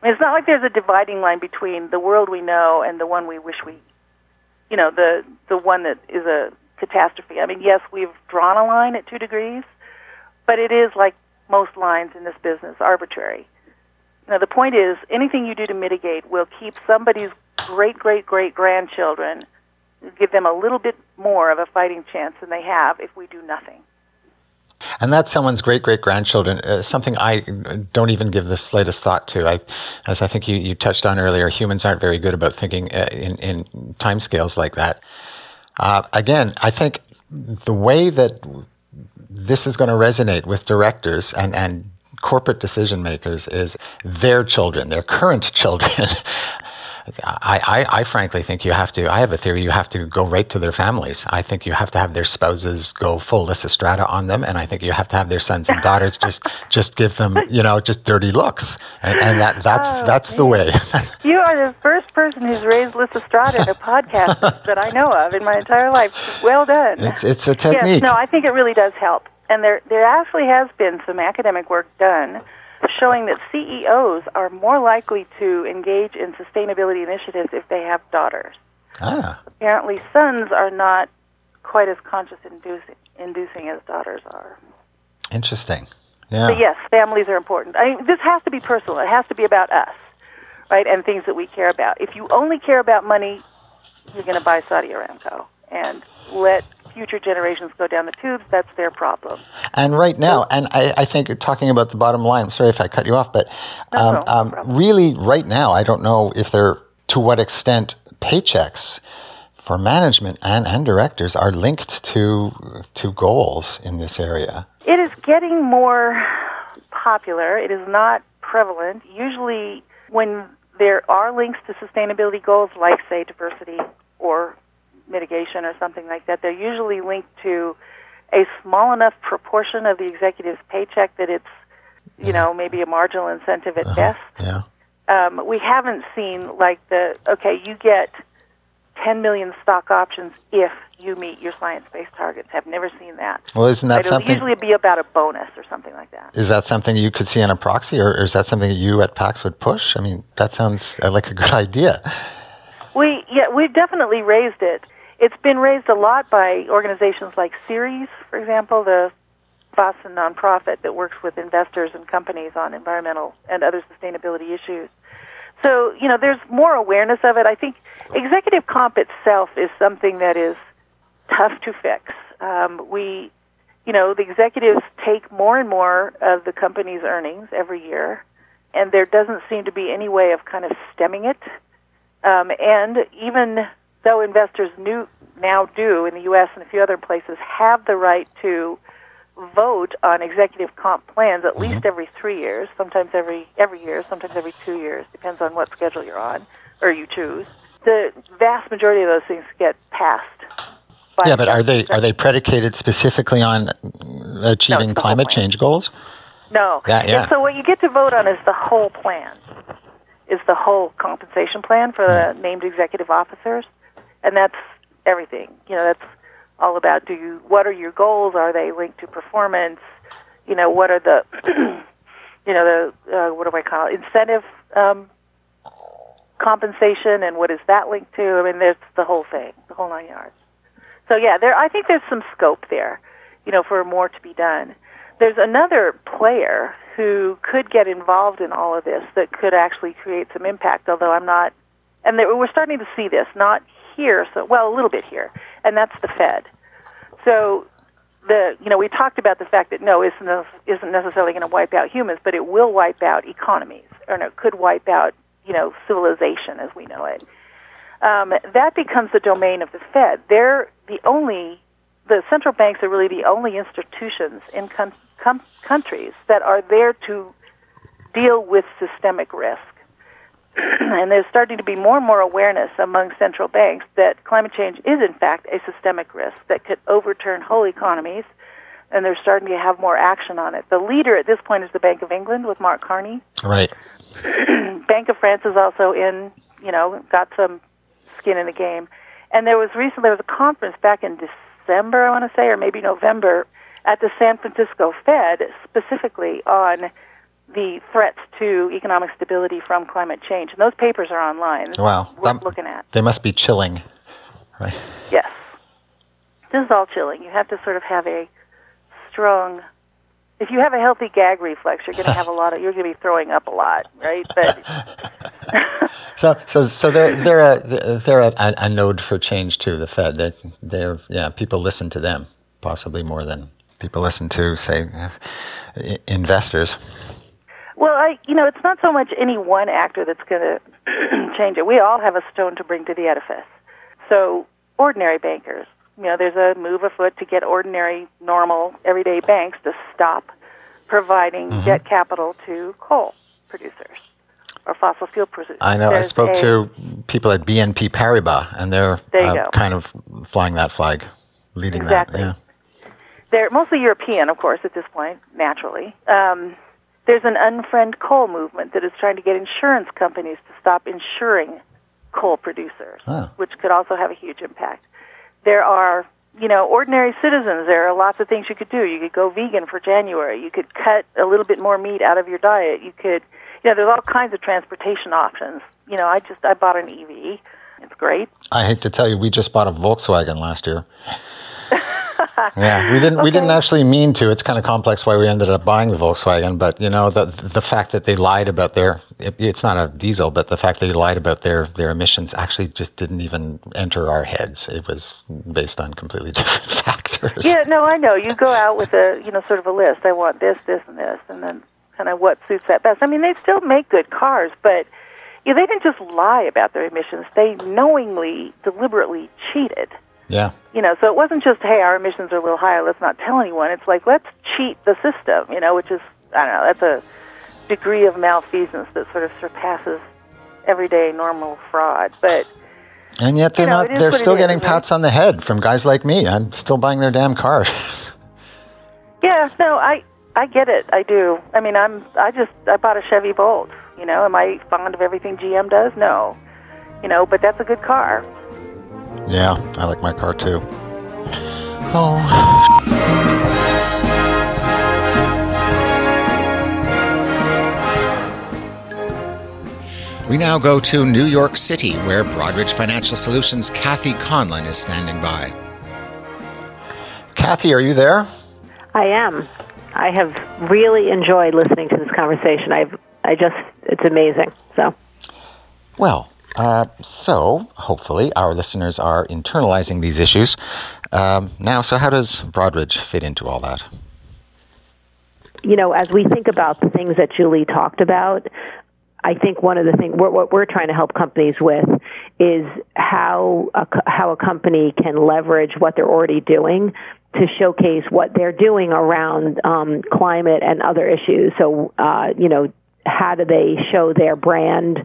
I mean, it's not like there's a dividing line between the world we know and the one we wish we, you know, the the one that is a catastrophe. I mean, yes, we've drawn a line at two degrees, but it is like most lines in this business, arbitrary. Now, the point is, anything you do to mitigate will keep somebody's great, great, great grandchildren, give them a little bit more of a fighting chance than they have if we do nothing. And that's someone's great great grandchildren. Uh, something I don't even give the slightest thought to. I, as I think you, you touched on earlier, humans aren't very good about thinking uh, in, in time scales like that. Uh, again, I think the way that this is going to resonate with directors and, and corporate decision makers is their children, their current children. I, I, I, frankly think you have to. I have a theory. You have to go right to their families. I think you have to have their spouses go full Lysistrata on them, and I think you have to have their sons and daughters just just give them, you know, just dirty looks, and, and that that's oh, that's the way. you are the first person who's raised Lysistrata in a podcast that I know of in my entire life. Well done. It's it's a technique. Yes, no, I think it really does help, and there there actually has been some academic work done showing that CEOs are more likely to engage in sustainability initiatives if they have daughters. Ah. Apparently, sons are not quite as conscious inducing, inducing as daughters are. Interesting. Yeah. But yes, families are important. I mean, this has to be personal. It has to be about us, right, and things that we care about. If you only care about money, you're going to buy Saudi Aramco and let future generations go down the tubes, that's their problem. And right now, and I, I think talking about the bottom line, I'm sorry if I cut you off, but um, no, um, really right now, I don't know if they're, to what extent paychecks for management and, and directors are linked to to goals in this area. It is getting more popular. It is not prevalent. Usually, when there are links to sustainability goals, like say diversity or mitigation or something like that, they're usually linked to a small enough proportion of the executive's paycheck that it's, you know, maybe a marginal incentive at uh-huh. best. Yeah. Um, we haven't seen like the okay, you get 10 million stock options if you meet your science-based targets. I've never seen that. Well, isn't that something? It'll usually be about a bonus or something like that. Is that something you could see on a proxy, or is that something you at PAX would push? I mean, that sounds uh, like a good idea. We yeah, we've definitely raised it. It's been raised a lot by organizations like Ceres, for example, the Boston nonprofit that works with investors and companies on environmental and other sustainability issues. So, you know, there's more awareness of it. I think executive comp itself is something that is tough to fix. Um, we, you know, the executives take more and more of the company's earnings every year, and there doesn't seem to be any way of kind of stemming it. Um, and even though investors new, now do in the U.S. and a few other places have the right to vote on executive comp plans at mm-hmm. least every three years, sometimes every every year, sometimes every two years, depends on what schedule you're on or you choose. The vast majority of those things get passed. Yeah, but are they are they predicated specifically on achieving no, climate change goals? No. Yeah, yeah. And so what you get to vote on is the whole plan, is the whole compensation plan for the mm. named executive officers and that's everything. You know, that's all about do you what are your goals? Are they linked to performance? You know, what are the you know the uh, what do I call it? incentive um, compensation, and what is that linked to? I mean, there's the whole thing, the whole nine yards. So yeah, there I think there's some scope there, you know, for more to be done. There's another player who could get involved in all of this that could actually create some impact, although I'm not and we're starting to see this, not here, so well, a little bit here, and that's the Fed. So the you know we talked about the fact that no isn't isn't necessarily going to wipe out humans, but it will wipe out economies, or no, could wipe out you know civilization as we know it. Um, that becomes the domain of the Fed. They're the only the central banks are really the only institutions in com- com- countries that are there to deal with systemic risk. and there's starting to be more and more awareness among central banks that climate change is, in fact, a systemic risk that could overturn whole economies, and they're starting to have more action on it. The leader at this point is the Bank of England with Mark Carney. Right. Bank of France is also in, you know, got some skin in the game. And there was recently there was a conference back in December, I want to say, or maybe November, at the San Francisco Fed, specifically on the threats to economic stability from climate change. And those papers are online. Wow, worth looking at. They must be chilling, right? Yes, this is all chilling. You have to sort of have a strong. If you have a healthy gag reflex, you're going to have a lot of. You're going to be throwing up a lot, right? But so, so, so they're they're a they're a, a node for change too. The Fed, they, they're yeah. People listen to them possibly more than people listen to say investors. Well, I you know it's not so much any one actor that's going to change it. We all have a stone to bring to the edifice. So ordinary bankers, you know, there's a move afoot to get ordinary, normal, everyday banks to stop providing mm-hmm. debt capital to coal producers or fossil fuel producers. I know. There's I spoke a, to people at BNP Paribas, and they're uh, kind of flying that flag, leading exactly. that. Yeah. They're mostly European, of course, at this point, naturally. Um, there's an unfriend coal movement that is trying to get insurance companies to stop insuring coal producers, oh. which could also have a huge impact. There are, you know, ordinary citizens. There are lots of things you could do. You could go vegan for January. You could cut a little bit more meat out of your diet. You could, you know, there's all kinds of transportation options. You know, I just I bought an EV. It's great. I hate to tell you, we just bought a Volkswagen last year. yeah, we didn't. Okay. We didn't actually mean to. It's kind of complex why we ended up buying the Volkswagen. But you know, the the fact that they lied about their it, it's not a diesel, but the fact that they lied about their their emissions actually just didn't even enter our heads. It was based on completely different factors. Yeah, no, I know. You go out with a you know sort of a list. I want this, this, and this, and then kind of what suits that best. I mean, they still make good cars, but yeah, they didn't just lie about their emissions. They knowingly, deliberately cheated. Yeah. You know, so it wasn't just, hey, our emissions are a little higher, let's not tell anyone. It's like, let's cheat the system, you know, which is, I don't know, that's a degree of malfeasance that sort of surpasses everyday normal fraud. But and yet they're you know, not. They're still getting pats on the head from guys like me. I'm still buying their damn cars. yeah, no, I I get it. I do. I mean, I'm I just I bought a Chevy Bolt. You know, am I fond of everything GM does? No. You know, but that's a good car. Yeah, I like my car too. Oh. We now go to New York City, where Broadridge Financial Solutions' Kathy Conlon is standing by. Kathy, are you there? I am. I have really enjoyed listening to this conversation. I've, I just, it's amazing. So. Well, uh, so, hopefully, our listeners are internalizing these issues. Um, now, so how does Broadridge fit into all that? You know, as we think about the things that Julie talked about, I think one of the things what we're trying to help companies with is how a, how a company can leverage what they're already doing to showcase what they're doing around um, climate and other issues. So, uh, you know, how do they show their brand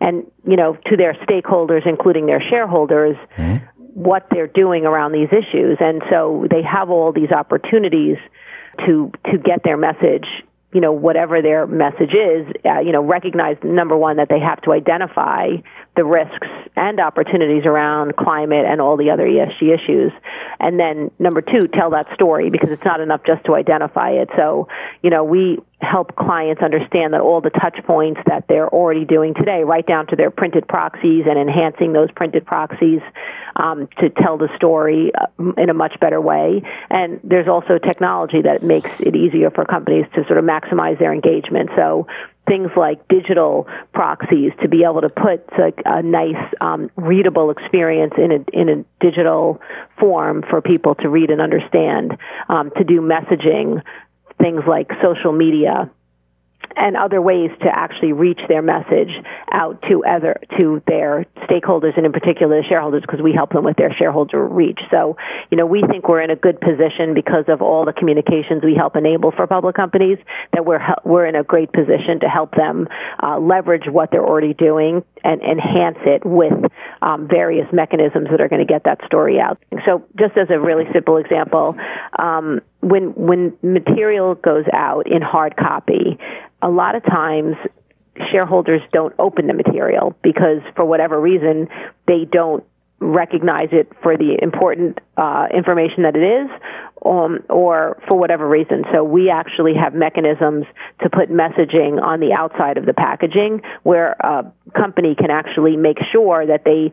and you know to their stakeholders including their shareholders mm-hmm. what they're doing around these issues and so they have all these opportunities to to get their message you know whatever their message is uh, you know recognize number one that they have to identify the risks and opportunities around climate and all the other ESG issues. And then number two, tell that story because it's not enough just to identify it. So, you know, we help clients understand that all the touch points that they're already doing today, right down to their printed proxies and enhancing those printed proxies um, to tell the story uh, in a much better way. And there's also technology that makes it easier for companies to sort of maximize their engagement. So things like digital proxies to be able to put like a nice um, readable experience in a in a digital form for people to read and understand um, to do messaging things like social media and other ways to actually reach their message out to other to their stakeholders and in particular the shareholders because we help them with their shareholder reach. So, you know, we think we're in a good position because of all the communications we help enable for public companies that we're we're in a great position to help them uh, leverage what they're already doing and enhance it with um, various mechanisms that are going to get that story out. So, just as a really simple example, um, when when material goes out in hard copy, a lot of times shareholders don't open the material because for whatever reason they don't recognize it for the important uh, information that it is, um, or for whatever reason. So we actually have mechanisms to put messaging on the outside of the packaging where a company can actually make sure that they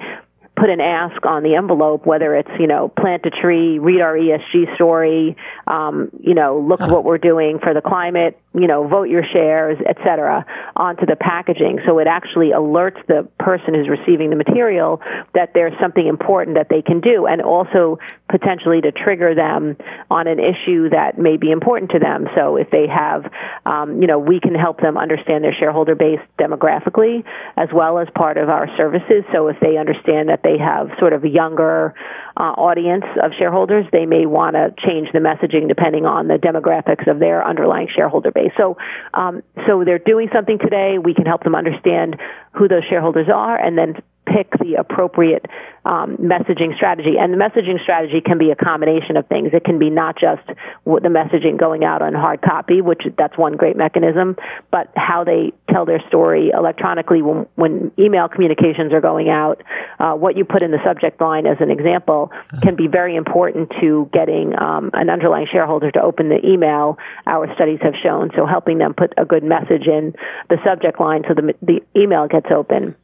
put an ask on the envelope, whether it's, you know, plant a tree, read our ESG story, um, you know, look at what we're doing for the climate, you know, vote your shares, et cetera, onto the packaging. So it actually alerts the person who's receiving the material that there's something important that they can do and also potentially to trigger them on an issue that may be important to them. So if they have, um, you know, we can help them understand their shareholder base demographically as well as part of our services. So if they understand that they have sort of younger uh, audience of shareholders, they may want to change the messaging depending on the demographics of their underlying shareholder base. So, um, so they're doing something today. We can help them understand who those shareholders are, and then pick the appropriate um, messaging strategy. And the messaging strategy can be a combination of things. It can be not just the messaging going out on hard copy, which that's one great mechanism, but how they tell their story electronically when, when email communications are going out. Uh, what you put in the subject line, as an example, can be very important to getting um, an underlying shareholder to open the email. Our studies have shown so helping them put a good message in the subject line so the the email gets open.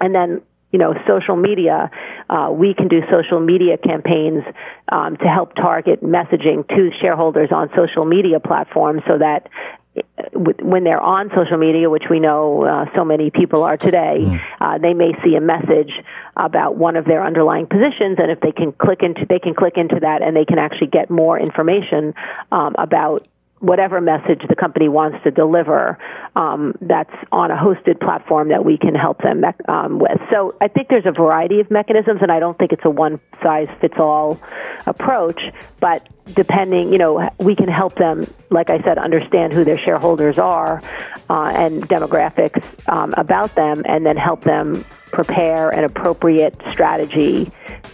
And then you know, social media, uh, we can do social media campaigns um, to help target messaging to shareholders on social media platforms so that uh, when they're on social media, which we know uh, so many people are today, mm. uh, they may see a message about one of their underlying positions, and if they can click into, they can click into that, and they can actually get more information um, about whatever message the company wants to deliver um, that's on a hosted platform that we can help them um, with. So I think there's a variety of mechanisms, and I don't think it's a one size fits all approach. But depending, you know, we can help them, like I said, understand who their shareholders are uh, and demographics um, about them, and then help them prepare an appropriate strategy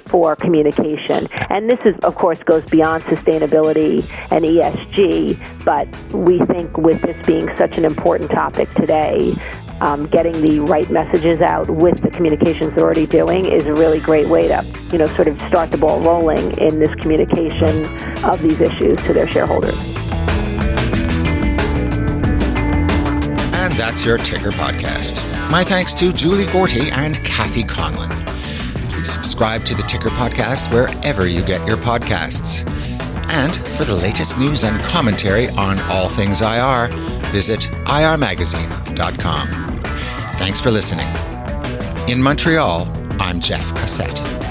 for communication. And this is, of course, goes beyond sustainability and ESG, but we think with this being such an important topic today, um, getting the right messages out with the communications they're already doing is a really great way to, you know, sort of start the ball rolling in this communication of these issues to their shareholders. And that's your Ticker Podcast. My thanks to Julie Gorte and Kathy Conlon. Please subscribe to the Ticker Podcast wherever you get your podcasts. And for the latest news and commentary on all things IR, visit irmagazine.com. Thanks for listening. In Montreal, I'm Jeff Cossette.